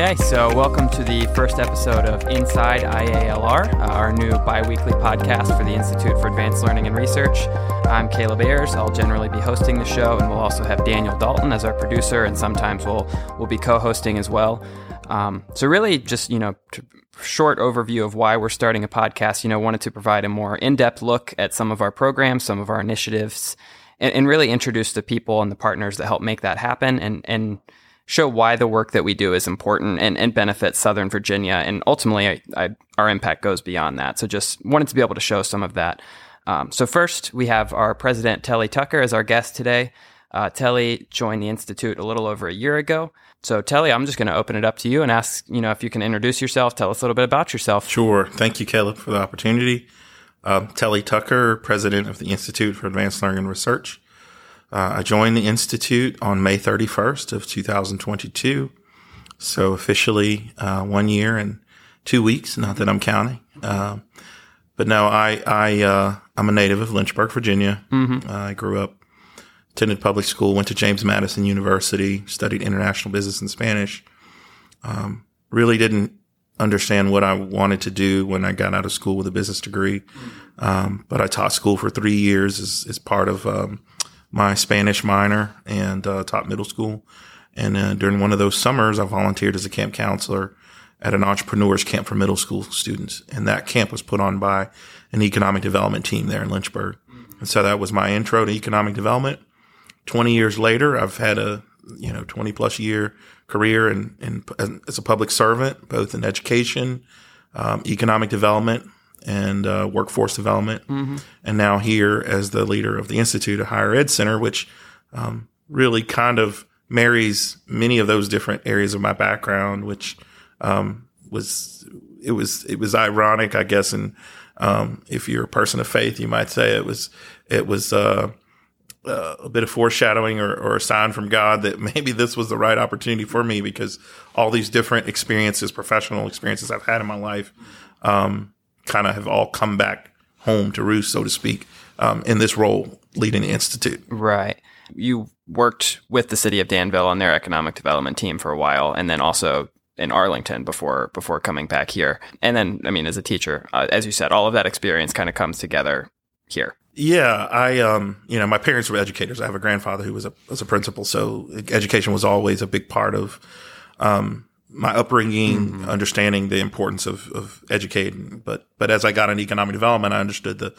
Okay, so welcome to the first episode of Inside IALR, uh, our new bi weekly podcast for the Institute for Advanced Learning and Research. I'm Caleb Ayers. I'll generally be hosting the show, and we'll also have Daniel Dalton as our producer, and sometimes we'll, we'll be co hosting as well. Um, so, really, just, you know, short overview of why we're starting a podcast, you know, wanted to provide a more in depth look at some of our programs, some of our initiatives, and, and really introduce the people and the partners that help make that happen and, and, show why the work that we do is important and, and benefits Southern Virginia. And ultimately, I, I, our impact goes beyond that. So just wanted to be able to show some of that. Um, so first, we have our president, Telly Tucker, as our guest today. Uh, Telly joined the Institute a little over a year ago. So Telly, I'm just going to open it up to you and ask, you know, if you can introduce yourself, tell us a little bit about yourself. Sure. Thank you, Caleb, for the opportunity. Um, Telly Tucker, president of the Institute for Advanced Learning and Research. Uh, I joined the Institute on May 31st of 2022. So officially uh, one year and two weeks, not that I'm counting. Uh, but no, I, I, uh, I'm a native of Lynchburg, Virginia. Mm-hmm. I grew up, attended public school, went to James Madison University, studied international business and Spanish. Um, really didn't understand what I wanted to do when I got out of school with a business degree. Um, but I taught school for three years as, as part of, um, my Spanish minor and uh, taught middle school. And uh, during one of those summers, I volunteered as a camp counselor at an entrepreneurs camp for middle school students. And that camp was put on by an economic development team there in Lynchburg. And so that was my intro to economic development. 20 years later, I've had a, you know, 20 plus year career in, in as a public servant, both in education, um, economic development, and uh, workforce development, mm-hmm. and now here as the leader of the Institute, of higher ed center, which um, really kind of marries many of those different areas of my background, which um, was it was it was ironic, I guess, and um, if you're a person of faith, you might say it was it was. Uh, uh, a bit of foreshadowing or, or, a sign from God that maybe this was the right opportunity for me because all these different experiences, professional experiences I've had in my life, um, kind of have all come back home to roost, so to speak, um, in this role leading the institute. Right. You worked with the city of Danville on their economic development team for a while, and then also in Arlington before before coming back here. And then, I mean, as a teacher, uh, as you said, all of that experience kind of comes together here. Yeah, I um, you know, my parents were educators. I have a grandfather who was a was a principal, so education was always a big part of um, my upbringing, mm-hmm. understanding the importance of, of educating. But, but as I got into economic development, I understood the,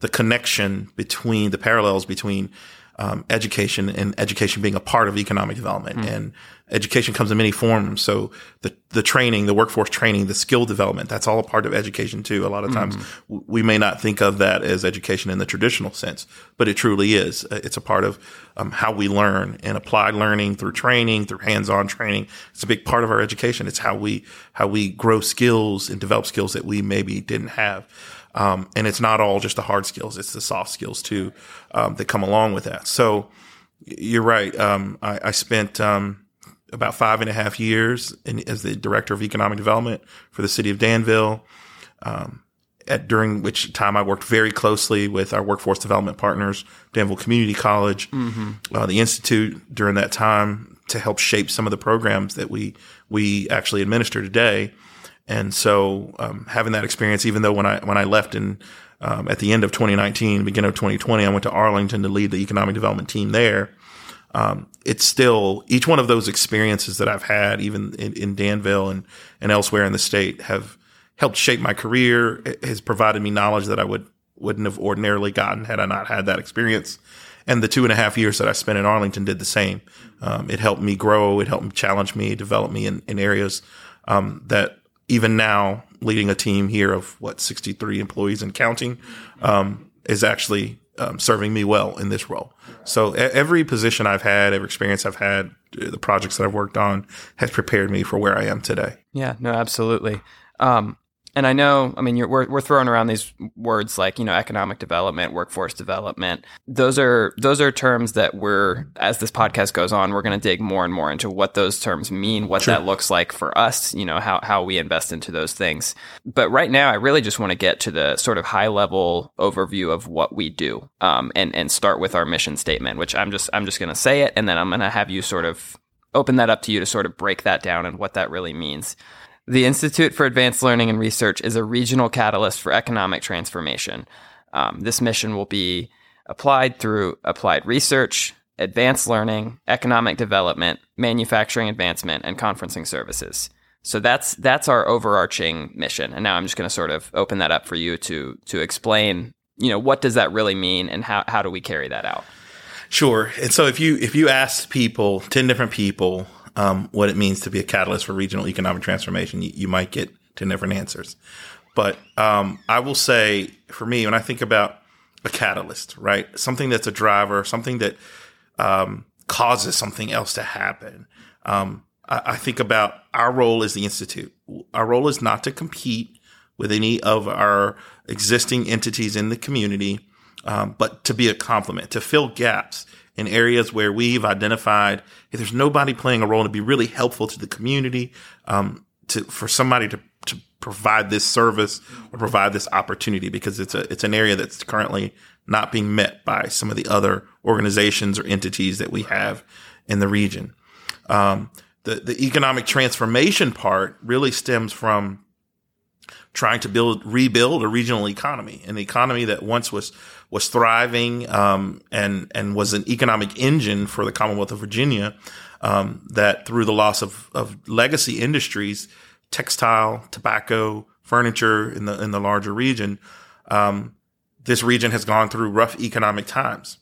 the connection between the parallels between um, education and education being a part of economic development. Mm. And education comes in many forms. So the, the training, the workforce training, the skill development, that's all a part of education too. A lot of times mm. we may not think of that as education in the traditional sense, but it truly is. Uh, it's a part of um, how we learn and applied learning through training, through hands-on training. It's a big part of our education. It's how we, how we grow skills and develop skills that we maybe didn't have. Um, and it's not all just the hard skills; it's the soft skills too um, that come along with that. So you're right. Um, I, I, spent um, about five and a half years in, as the director of economic development for the city of Danville. Um, at during which time I worked very closely with our workforce development partners, Danville Community College, mm-hmm. uh, the institute during that time to help shape some of the programs that we we actually administer today. And so um, having that experience, even though when I when I left in um, at the end of 2019, beginning of 2020, I went to Arlington to lead the economic development team there. Um, it's still each one of those experiences that I've had, even in, in, Danville and and elsewhere in the state, have helped shape my career. It has provided me knowledge that I would wouldn't have ordinarily gotten had I not had that experience. And the two and a half years that I spent in Arlington did the same. Um, it helped me grow. It helped challenge me, develop me in, in areas um, that even now leading a team here of what 63 employees and counting um, is actually um, serving me well in this role. So every position I've had, every experience I've had, the projects that I've worked on has prepared me for where I am today. Yeah, no, absolutely. Um, and I know, I mean, we're we're throwing around these words like you know economic development, workforce development. Those are those are terms that we're as this podcast goes on, we're going to dig more and more into what those terms mean, what sure. that looks like for us. You know how how we invest into those things. But right now, I really just want to get to the sort of high level overview of what we do, um, and and start with our mission statement, which I'm just I'm just going to say it, and then I'm going to have you sort of open that up to you to sort of break that down and what that really means. The Institute for Advanced Learning and Research is a regional catalyst for economic transformation. Um, this mission will be applied through applied research, advanced learning, economic development, manufacturing advancement, and conferencing services. So that's that's our overarching mission. And now I'm just going to sort of open that up for you to to explain, you know, what does that really mean and how how do we carry that out? Sure. And so if you if you ask people, ten different people, um, what it means to be a catalyst for regional economic transformation, you, you might get to different answers. But um, I will say, for me, when I think about a catalyst, right, something that's a driver, something that um, causes something else to happen. Um, I, I think about our role as the institute. Our role is not to compete with any of our existing entities in the community, um, but to be a complement, to fill gaps in areas where we've identified if there's nobody playing a role to be really helpful to the community, um, to for somebody to to provide this service or provide this opportunity because it's a it's an area that's currently not being met by some of the other organizations or entities that we have in the region. Um, the the economic transformation part really stems from trying to build rebuild a regional economy, an economy that once was was thriving um, and and was an economic engine for the Commonwealth of Virginia. Um, that through the loss of of legacy industries, textile, tobacco, furniture in the in the larger region, um, this region has gone through rough economic times.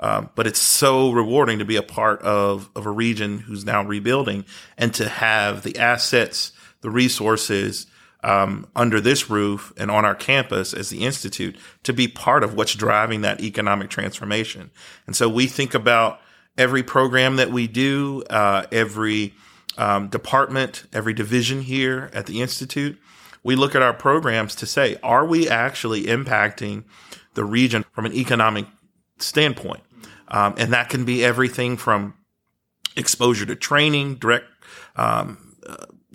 Um, but it's so rewarding to be a part of, of a region who's now rebuilding and to have the assets, the resources um, under this roof and on our campus as the institute to be part of what's driving that economic transformation. And so we think about every program that we do, uh, every um, department, every division here at the institute. We look at our programs to say, are we actually impacting the region from an economic standpoint? Um, and that can be everything from exposure to training, direct, um,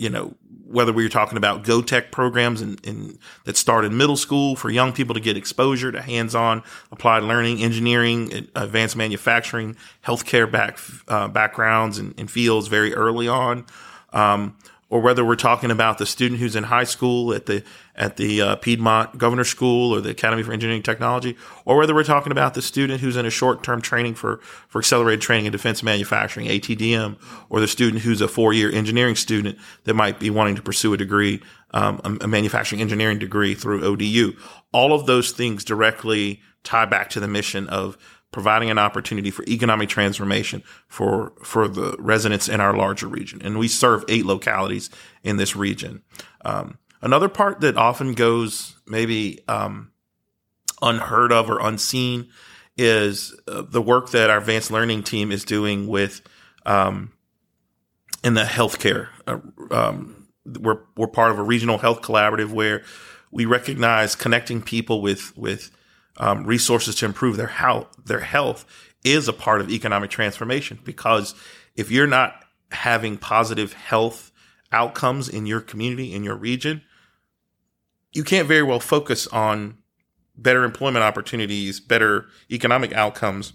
you know, whether we are talking about Go Tech programs in, in, that start in middle school for young people to get exposure to hands-on applied learning, engineering, advanced manufacturing, healthcare back, uh, backgrounds and, and, fields very early on. Um, or whether we're talking about the student who's in high school at the at the uh, Piedmont Governor School or the Academy for Engineering Technology, or whether we're talking about the student who's in a short term training for for accelerated training in defense manufacturing (ATDM), or the student who's a four year engineering student that might be wanting to pursue a degree, um, a, a manufacturing engineering degree through ODU. All of those things directly tie back to the mission of providing an opportunity for economic transformation for for the residents in our larger region. And we serve eight localities in this region. Um, another part that often goes maybe um, unheard of or unseen is uh, the work that our advanced learning team is doing with um, in the healthcare. Uh, um, we're we're part of a regional health collaborative where we recognize connecting people with with um, resources to improve their health, their health is a part of economic transformation because if you're not having positive health outcomes in your community, in your region, you can't very well focus on better employment opportunities, better economic outcomes.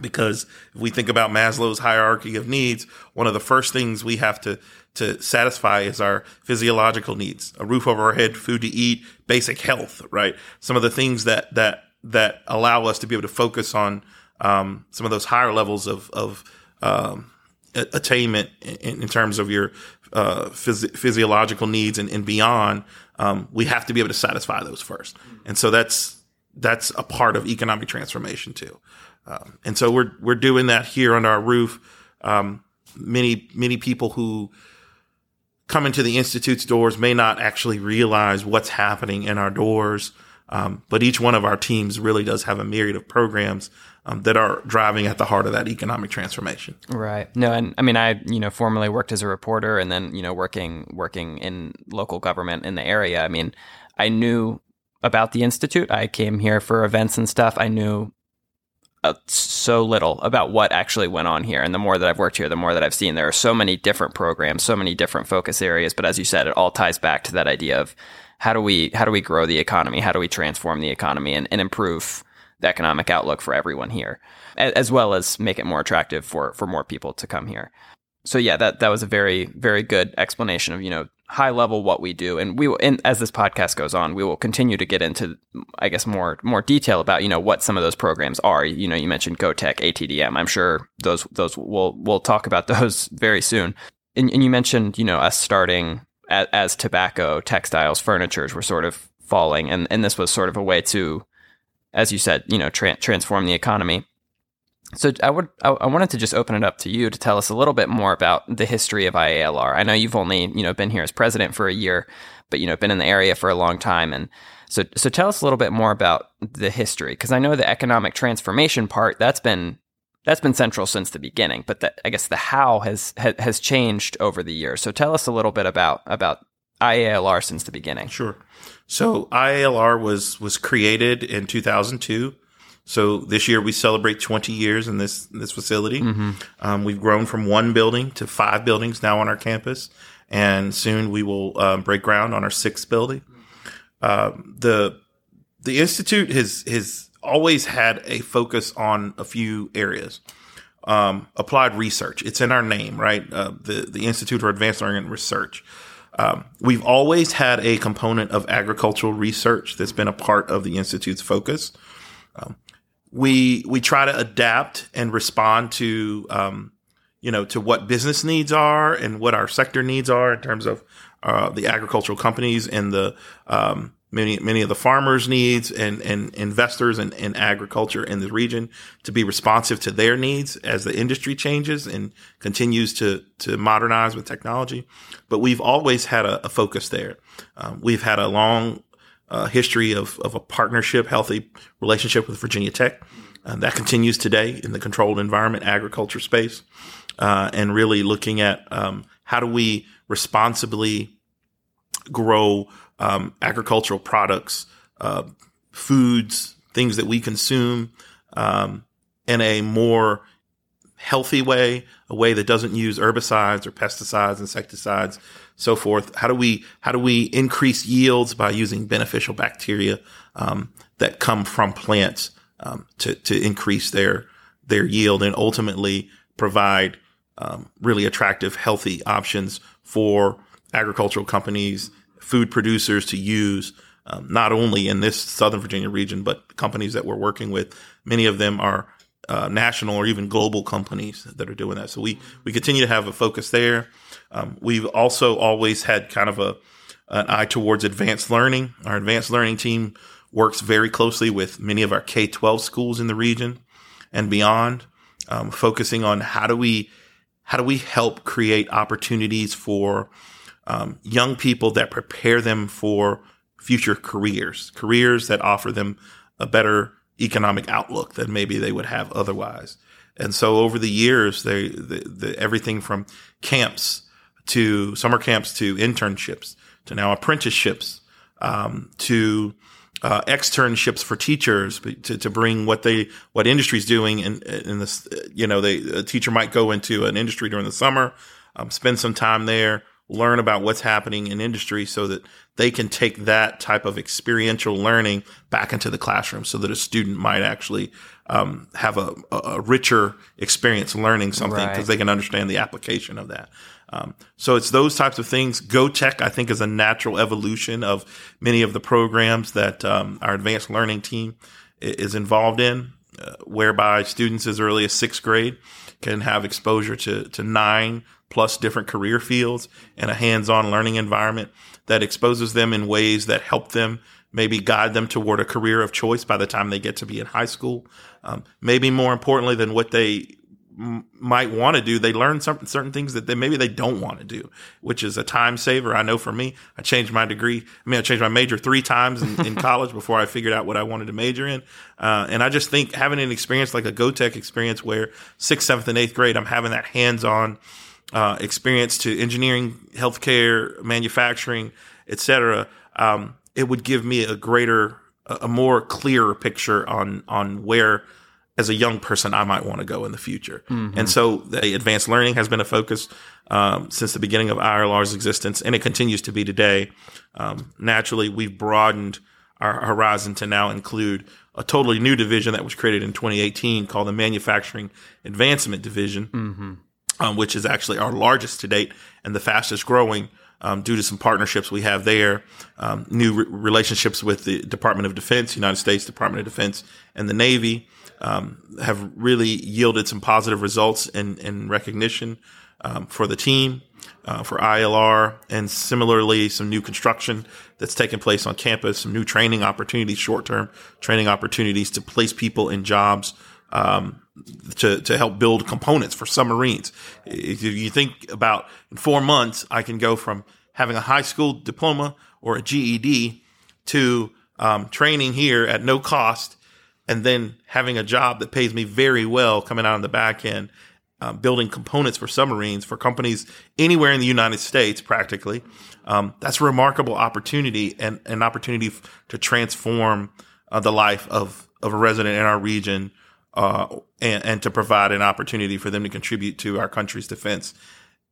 Because if we think about Maslow's hierarchy of needs, one of the first things we have to to satisfy is our physiological needs, a roof over our head, food to eat, basic health, right? Some of the things that, that, that allow us to be able to focus on, um, some of those higher levels of, of, um, attainment in, in, terms of your, uh, phys- physiological needs and, and beyond. Um, we have to be able to satisfy those first. And so that's, that's a part of economic transformation too. Um, and so we're, we're doing that here under our roof. Um, many, many people who, come into the institute's doors may not actually realize what's happening in our doors. Um, but each one of our teams really does have a myriad of programs um, that are driving at the heart of that economic transformation. Right. No, and I mean, I you know formerly worked as a reporter, and then you know working working in local government in the area. I mean, I knew about the institute. I came here for events and stuff. I knew uh, so little about what actually went on here. And the more that I've worked here, the more that I've seen there are so many different programs, so many different focus areas. But as you said, it all ties back to that idea of how do we how do we grow the economy? How do we transform the economy and, and improve the economic outlook for everyone here, as well as make it more attractive for for more people to come here. so yeah, that that was a very very good explanation of you know high level what we do, and we will. And as this podcast goes on, we will continue to get into, I guess, more more detail about you know what some of those programs are. You know, you mentioned GoTech, ATDM. I'm sure those those we'll we'll talk about those very soon. And, and you mentioned you know us starting as, as tobacco, textiles, furnitures were sort of falling, and and this was sort of a way to, as you said, you know, tra- transform the economy. So I would I, I wanted to just open it up to you to tell us a little bit more about the history of IALR. I know you've only you know been here as president for a year, but you know been in the area for a long time, and so so tell us a little bit more about the history because I know the economic transformation part that's been that's been central since the beginning, but the, I guess the how has has changed over the years. So tell us a little bit about about IALR since the beginning. Sure. So IALR was was created in 2002 so this year we celebrate 20 years in this this facility. Mm-hmm. Um, we've grown from one building to five buildings now on our campus, and soon we will uh, break ground on our sixth building. Uh, the the institute has has always had a focus on a few areas. Um, applied research. It's in our name, right? Uh, the the Institute for Advanced Learning Research. Um, we've always had a component of agricultural research that's been a part of the institute's focus. Um, we we try to adapt and respond to um, you know to what business needs are and what our sector needs are in terms of uh, the agricultural companies and the um, many many of the farmers needs and and investors in, in agriculture in the region to be responsive to their needs as the industry changes and continues to to modernize with technology but we've always had a, a focus there um, we've had a long uh, history of, of a partnership, healthy relationship with Virginia Tech. Uh, that continues today in the controlled environment agriculture space, uh, and really looking at um, how do we responsibly grow um, agricultural products, uh, foods, things that we consume um, in a more healthy way, a way that doesn't use herbicides or pesticides, insecticides, so forth. How do we how do we increase yields by using beneficial bacteria um, that come from plants um, to to increase their their yield and ultimately provide um, really attractive, healthy options for agricultural companies, food producers to use. Um, not only in this Southern Virginia region, but companies that we're working with. Many of them are uh, national or even global companies that are doing that. So we we continue to have a focus there. Um, we've also always had kind of a an eye towards advanced learning. Our advanced learning team works very closely with many of our K twelve schools in the region and beyond, um, focusing on how do we how do we help create opportunities for um, young people that prepare them for future careers, careers that offer them a better economic outlook than maybe they would have otherwise. And so over the years, they, the, the, everything from camps to summer camps to internships to now apprenticeships um, to uh, externships for teachers to, to bring what they what industry's doing in in this you know they a teacher might go into an industry during the summer um, spend some time there learn about what's happening in industry so that they can take that type of experiential learning back into the classroom so that a student might actually um, have a, a, richer experience learning something because right. they can understand the application of that. Um, so it's those types of things. GoTech, I think, is a natural evolution of many of the programs that um, our advanced learning team is involved in, uh, whereby students as early as sixth grade can have exposure to, to nine plus different career fields and a hands-on learning environment that exposes them in ways that help them maybe guide them toward a career of choice by the time they get to be in high school. Um, maybe more importantly than what they m- might want to do, they learn some, certain things that they, maybe they don't want to do, which is a time saver. I know for me, I changed my degree. I mean, I changed my major three times in, in college before I figured out what I wanted to major in. Uh, and I just think having an experience like a GoTech experience where sixth, seventh, and eighth grade, I'm having that hands-on uh, experience to engineering, healthcare, manufacturing, etc., um, it would give me a greater, a more clearer picture on on where, as a young person, I might want to go in the future. Mm-hmm. And so, the advanced learning has been a focus um, since the beginning of IALR's existence, and it continues to be today. Um, naturally, we've broadened our horizon to now include a totally new division that was created in 2018 called the Manufacturing Advancement Division. Mm-hmm um, which is actually our largest to date and the fastest growing um, due to some partnerships we have there, um, new re- relationships with the Department of Defense, United States Department of Defense, and the Navy um, have really yielded some positive results and, recognition um, for the team, uh, for ILR, and similarly some new construction that's taken place on campus, some new training opportunities, short term training opportunities to place people in jobs. Um, to, to help build components for submarines. If you think about in four months, I can go from having a high school diploma or a GED to um, training here at no cost and then having a job that pays me very well coming out on the back end, uh, building components for submarines for companies anywhere in the United States, practically. Um, that's a remarkable opportunity and an opportunity f- to transform uh, the life of, of a resident in our region uh, and, and, to provide an opportunity for them to contribute to our country's defense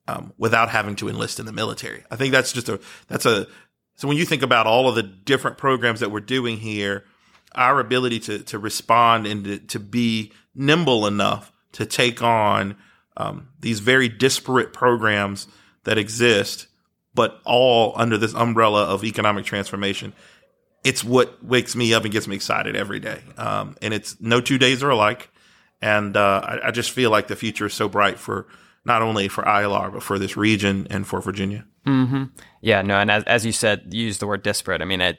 um, without having to enlist in the military. I think that's just a that's a so when you think about all of the different programs that we're doing here, our ability to to respond and to, to be nimble enough to take on um, these very disparate programs that exist, but all under this umbrella of economic transformation it's what wakes me up and gets me excited every day. Um, and it's no two days are alike. And uh, I, I, just feel like the future is so bright for not only for ILR but for this region and for Virginia. Mm-hmm. Yeah, no, and as as you said, you the word disparate. I mean,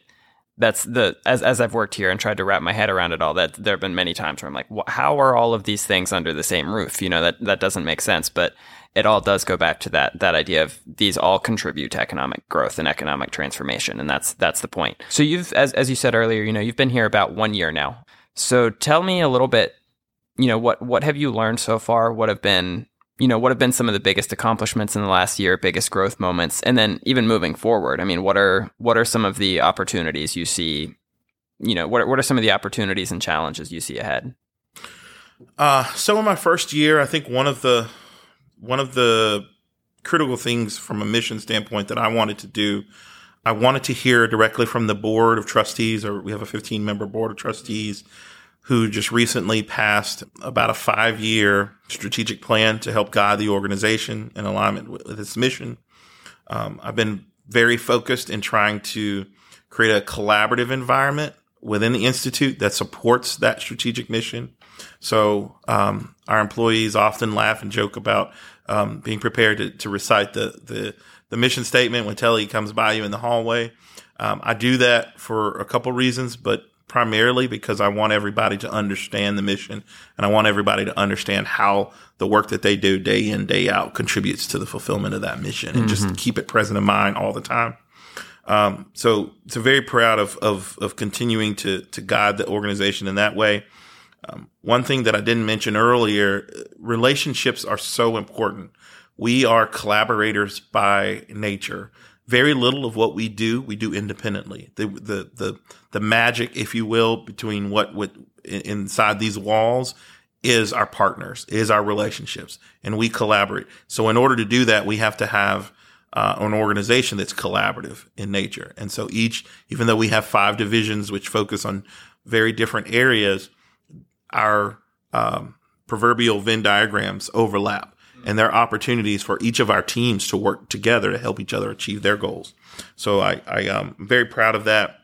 that's the as as I've worked here and tried to wrap my head around it all. That there have been many times where I'm like, how are all of these things under the same roof? You know, that that doesn't make sense. But it all does go back to that that idea of these all contribute to economic growth and economic transformation, and that's that's the point. So you've, as as you said earlier, you know, you've been here about one year now. So tell me a little bit, you know, what what have you learned so far? What have been you know what have been some of the biggest accomplishments in the last year biggest growth moments and then even moving forward i mean what are what are some of the opportunities you see you know what are, what are some of the opportunities and challenges you see ahead uh, so in my first year i think one of the one of the critical things from a mission standpoint that I wanted to do, I wanted to hear directly from the board of trustees, or we have a 15 member board of trustees who just recently passed about a five year strategic plan to help guide the organization in alignment with, with its mission. Um, I've been very focused in trying to create a collaborative environment within the institute that supports that strategic mission. So um, our employees often laugh and joke about um, being prepared to, to recite the, the, the mission statement when Telly comes by you in the hallway. Um, I do that for a couple reasons, but primarily because I want everybody to understand the mission and I want everybody to understand how the work that they do day in, day out contributes to the fulfillment of that mission and mm-hmm. just keep it present in mind all the time. Um, so, so very proud of, of, of continuing to, to guide the organization in that way. Um, one thing that I didn't mention earlier, relationships are so important. We are collaborators by nature. Very little of what we do, we do independently. The, the, the, the magic, if you will, between what, what inside these walls is our partners, is our relationships, and we collaborate. So in order to do that, we have to have uh, an organization that's collaborative in nature. And so each, even though we have five divisions which focus on very different areas, our um, proverbial Venn diagrams overlap and there are opportunities for each of our teams to work together to help each other achieve their goals. So I, I am um, very proud of that.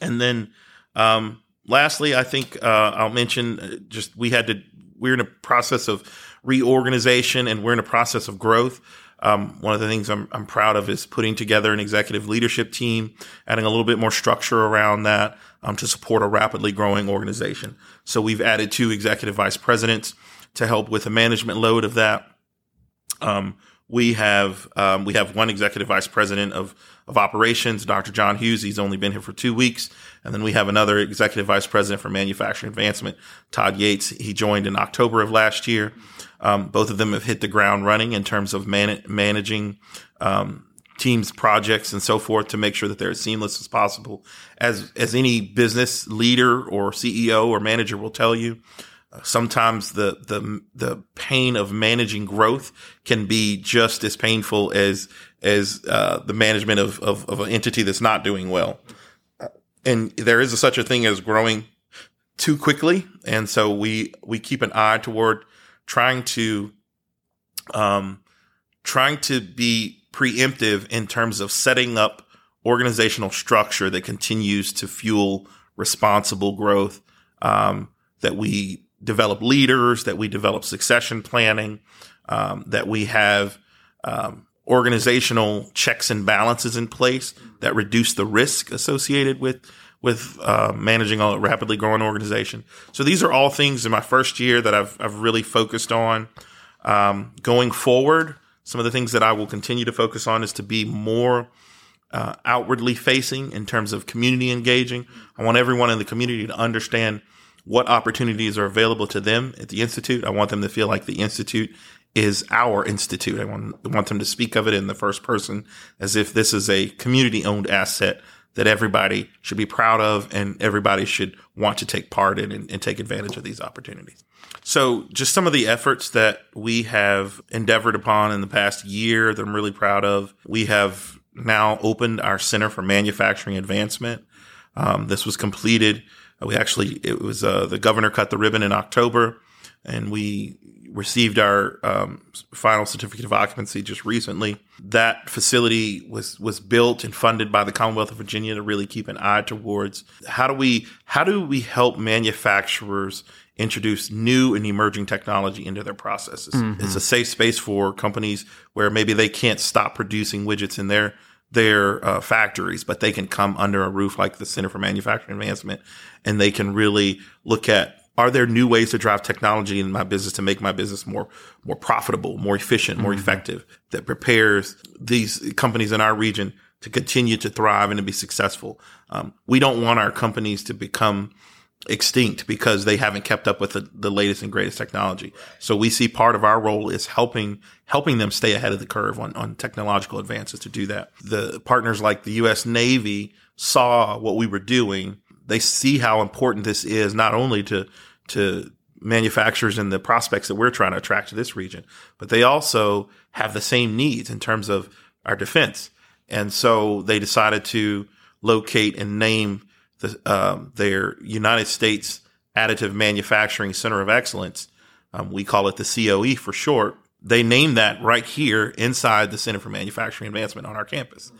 And then, um, lastly, I think uh, I'll mention uh, just we had to we're in a process of reorganization and we're in a process of growth. Um, one of the things I'm, I'm proud of is putting together an executive leadership team, adding a little bit more structure around that um, to support a rapidly growing organization. So we've added two executive vice presidents to help with the management load of that. Um, we have um, we have one executive vice president of of operations, Dr. John Hughes. He's only been here for two weeks, and then we have another executive vice president for manufacturing advancement, Todd Yates. He joined in October of last year. Um, both of them have hit the ground running in terms of man- managing um, teams, projects, and so forth to make sure that they're as seamless as possible. As as any business leader or CEO or manager will tell you, uh, sometimes the the the pain of managing growth can be just as painful as as uh, the management of, of, of an entity that's not doing well. And there is a, such a thing as growing too quickly, and so we we keep an eye toward trying to um, trying to be preemptive in terms of setting up organizational structure that continues to fuel responsible growth, um, that we develop leaders, that we develop succession planning, um, that we have um, organizational checks and balances in place that reduce the risk associated with with uh, managing a rapidly growing organization. So these are all things in my first year that I've I've really focused on. Um, going forward, some of the things that I will continue to focus on is to be more uh, outwardly facing in terms of community engaging. I want everyone in the community to understand what opportunities are available to them at the institute. I want them to feel like the institute is our institute. I want, want them to speak of it in the first person as if this is a community owned asset that everybody should be proud of and everybody should want to take part in and, and, take advantage of these opportunities. So just some of the efforts that we have endeavored upon in the past year that I'm really proud of. We have now opened our Center for Manufacturing Advancement. Um, this was completed. We actually, it was, uh, the governor cut the ribbon in October and we received our um, final certificate of occupancy just recently. That facility was was built and funded by the Commonwealth of Virginia to really keep an eye towards how do we how do we help manufacturers introduce new and emerging technology into their processes. Mm-hmm. It's a safe space for companies where maybe they can't stop producing widgets in their their uh, factories, but they can come under a roof like the Center for Manufacturing Advancement, and they can really look at are there new ways to drive technology in my business to make my business more more profitable, more efficient, more mm-hmm. effective that prepares these companies in our region to continue to thrive and to be successful. Um, we don't want our companies to become extinct because they haven't kept up with the, the, latest and greatest technology. So we see part of our role is helping helping them stay ahead of the curve on, on technological advances to do that. The partners like the US Navy saw what we were doing. They see how important this is not only to to manufacturers and the prospects that we're trying to attract to this region, but they also have the same needs in terms of our defense. And so they decided to locate and name the, um, their United States Additive Manufacturing Center of Excellence. Um, we call it the COE for short. They named that right here inside the Center for Manufacturing Advancement on our campus.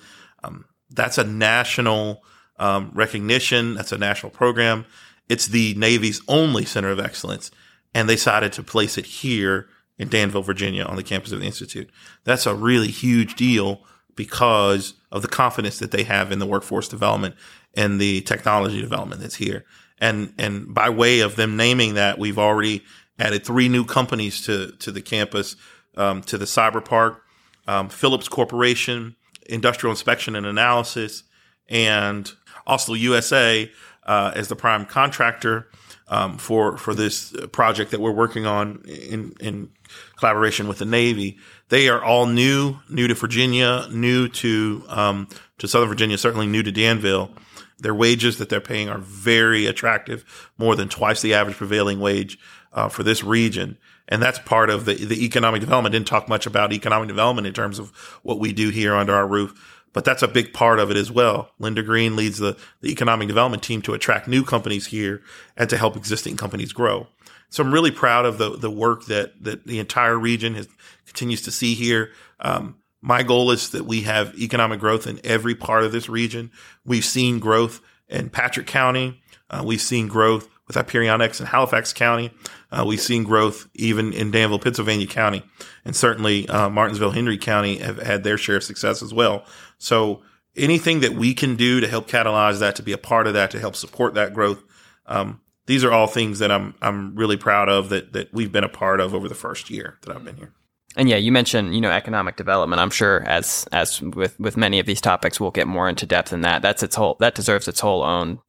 Um, that's a national um, recognition. That's a national program. It's the Navy's only center of excellence, and they decided to place it here in Danville, Virginia, on the campus of the Institute. That's a really huge deal because of the confidence that they have in the workforce development and the technology development that's here. And and by way of them naming that, we've already added three new companies to to the campus, um, to the cyber park, um, Phillips Corporation, Industrial Inspection and Analysis, and Austal USA, uh, as the prime contractor um, for for this project that we're working on in in collaboration with the Navy. They are all new, new to Virginia, new to um, to Southern Virginia, certainly new to Danville. Their wages that they're paying are very attractive, more than twice the average prevailing wage uh, for this region. And that's part of the, the economic development. Didn't talk much about economic development in terms of what we do here under our roof but that's a big part of it as well. Linda Green leads the, the economic development team to attract new companies here and to help existing companies grow. So I'm really proud of the, the work that, that the entire region has, continues to see here. Um, my goal is that we have economic growth in every part of this region. We've seen growth in Patrick County. Uh, we've seen growth with IperionX in Halifax County. Uh, we've seen growth even in Danville, Pittsylvania County, and certainly uh, Martinsville, Henry County have had their share of success as well. So anything that we can do to help catalyze that, to be a part of that, to help support that growth, um, these are all things that I'm I'm really proud of that that we've been a part of over the first year that I've been here. And yeah, you mentioned you know economic development. I'm sure as as with with many of these topics, we'll get more into depth in that. That's its whole that deserves its whole own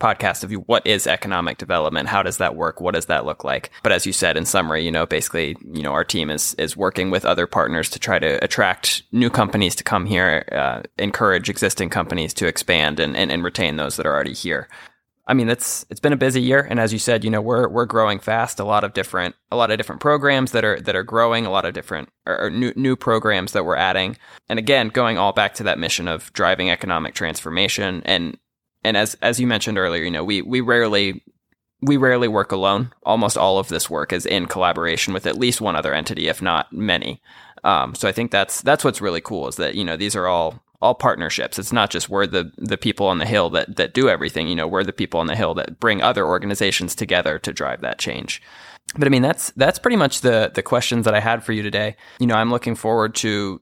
podcast of what is economic development how does that work what does that look like but as you said in summary you know basically you know our team is is working with other partners to try to attract new companies to come here uh, encourage existing companies to expand and, and, and retain those that are already here I mean, it's it's been a busy year, and as you said, you know, we're we're growing fast. A lot of different a lot of different programs that are that are growing. A lot of different or, or new new programs that we're adding. And again, going all back to that mission of driving economic transformation and and as as you mentioned earlier, you know, we we rarely we rarely work alone. Almost all of this work is in collaboration with at least one other entity, if not many. Um, so I think that's that's what's really cool is that you know these are all all partnerships. It's not just we're the the people on the hill that that do everything. You know, we're the people on the hill that bring other organizations together to drive that change. But I mean, that's that's pretty much the the questions that I had for you today. You know, I'm looking forward to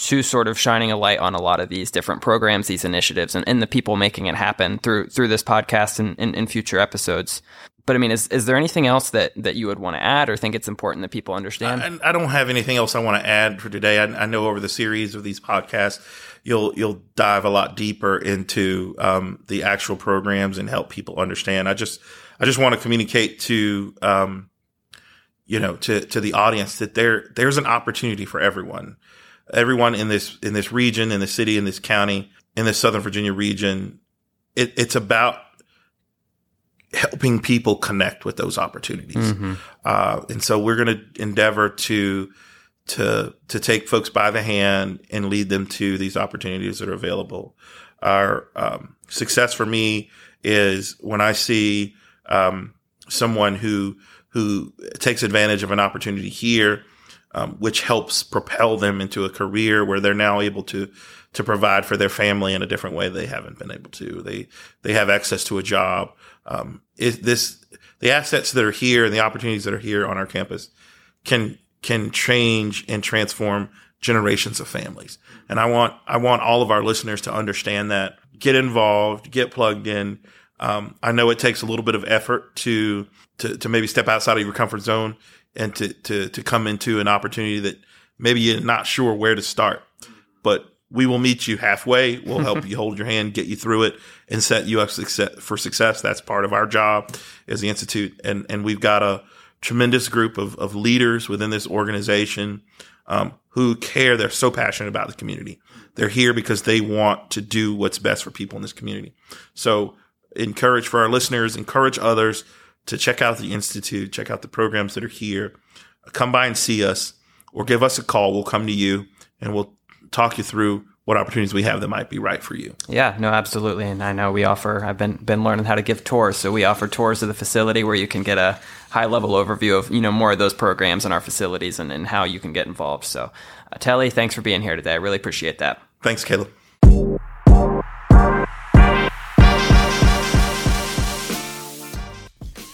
to sort of shining a light on a lot of these different programs, these initiatives, and, and the people making it happen through through this podcast and in future episodes. But I mean, is is there anything else that that you would want to add, or think it's important that people understand? I, I don't have anything else I want to add for today. I, I, know over the series of these podcasts, you'll you'll dive a lot deeper into um, the actual programs and help people understand. I just I just want to communicate to um, you know to to the audience that there there's an opportunity for everyone everyone in this in this region, in the city, in this county, in the Southern Virginia region. It, it's about helping people connect with those opportunities, mm-hmm. uh, and so we're going to endeavor to to to take folks by the hand and lead them to these opportunities that are available. Our um, success for me is when I see um, someone who who takes advantage of an opportunity here um, which helps propel them into a career where they're now able to to provide for their family in a different way they haven't been able to. They they have access to a job. Um, is this the assets that are here and the opportunities that are here on our campus can can change and transform generations of families. And I want I want all of our listeners to understand that. Get involved, get plugged in. Um, I know it takes a little bit of effort to, to to maybe step outside of your comfort zone and to, to, to come into an opportunity that maybe you're not sure where to start, but we will meet you halfway. We'll help you hold your hand, get you through it and set you up for success. That's part of our job as the Institute. And, and we've got a tremendous group of, of leaders within this organization, um, who care. They're so passionate about the community. They're here because they want to do what's best for people in this community. So encourage for our listeners, encourage others to check out the Institute, check out the programs that are here, come by and see us or give us a call. We'll come to you and we'll talk you through what opportunities we have that might be right for you. Yeah, no, absolutely. And I know we offer, I've been, been learning how to give tours. So we offer tours of the facility where you can get a high level overview of, you know, more of those programs in our facilities and, and how you can get involved. So uh, Telly, thanks for being here today. I really appreciate that. Thanks, Caleb.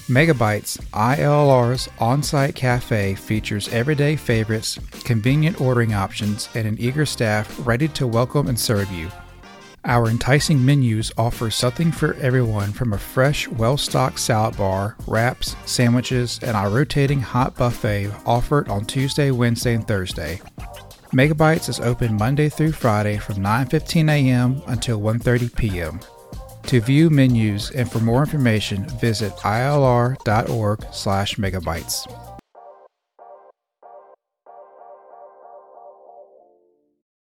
Megabytes ILR's on site cafe features everyday favorites, convenient ordering options, and an eager staff ready to welcome and serve you. Our enticing menus offer something for everyone from a fresh, well stocked salad bar, wraps, sandwiches, and our rotating hot buffet offered on Tuesday, Wednesday, and Thursday. Megabytes is open Monday through Friday from 9:15 a.m. until 1:30 p.m. To view menus and for more information, visit ilr.org/megabytes.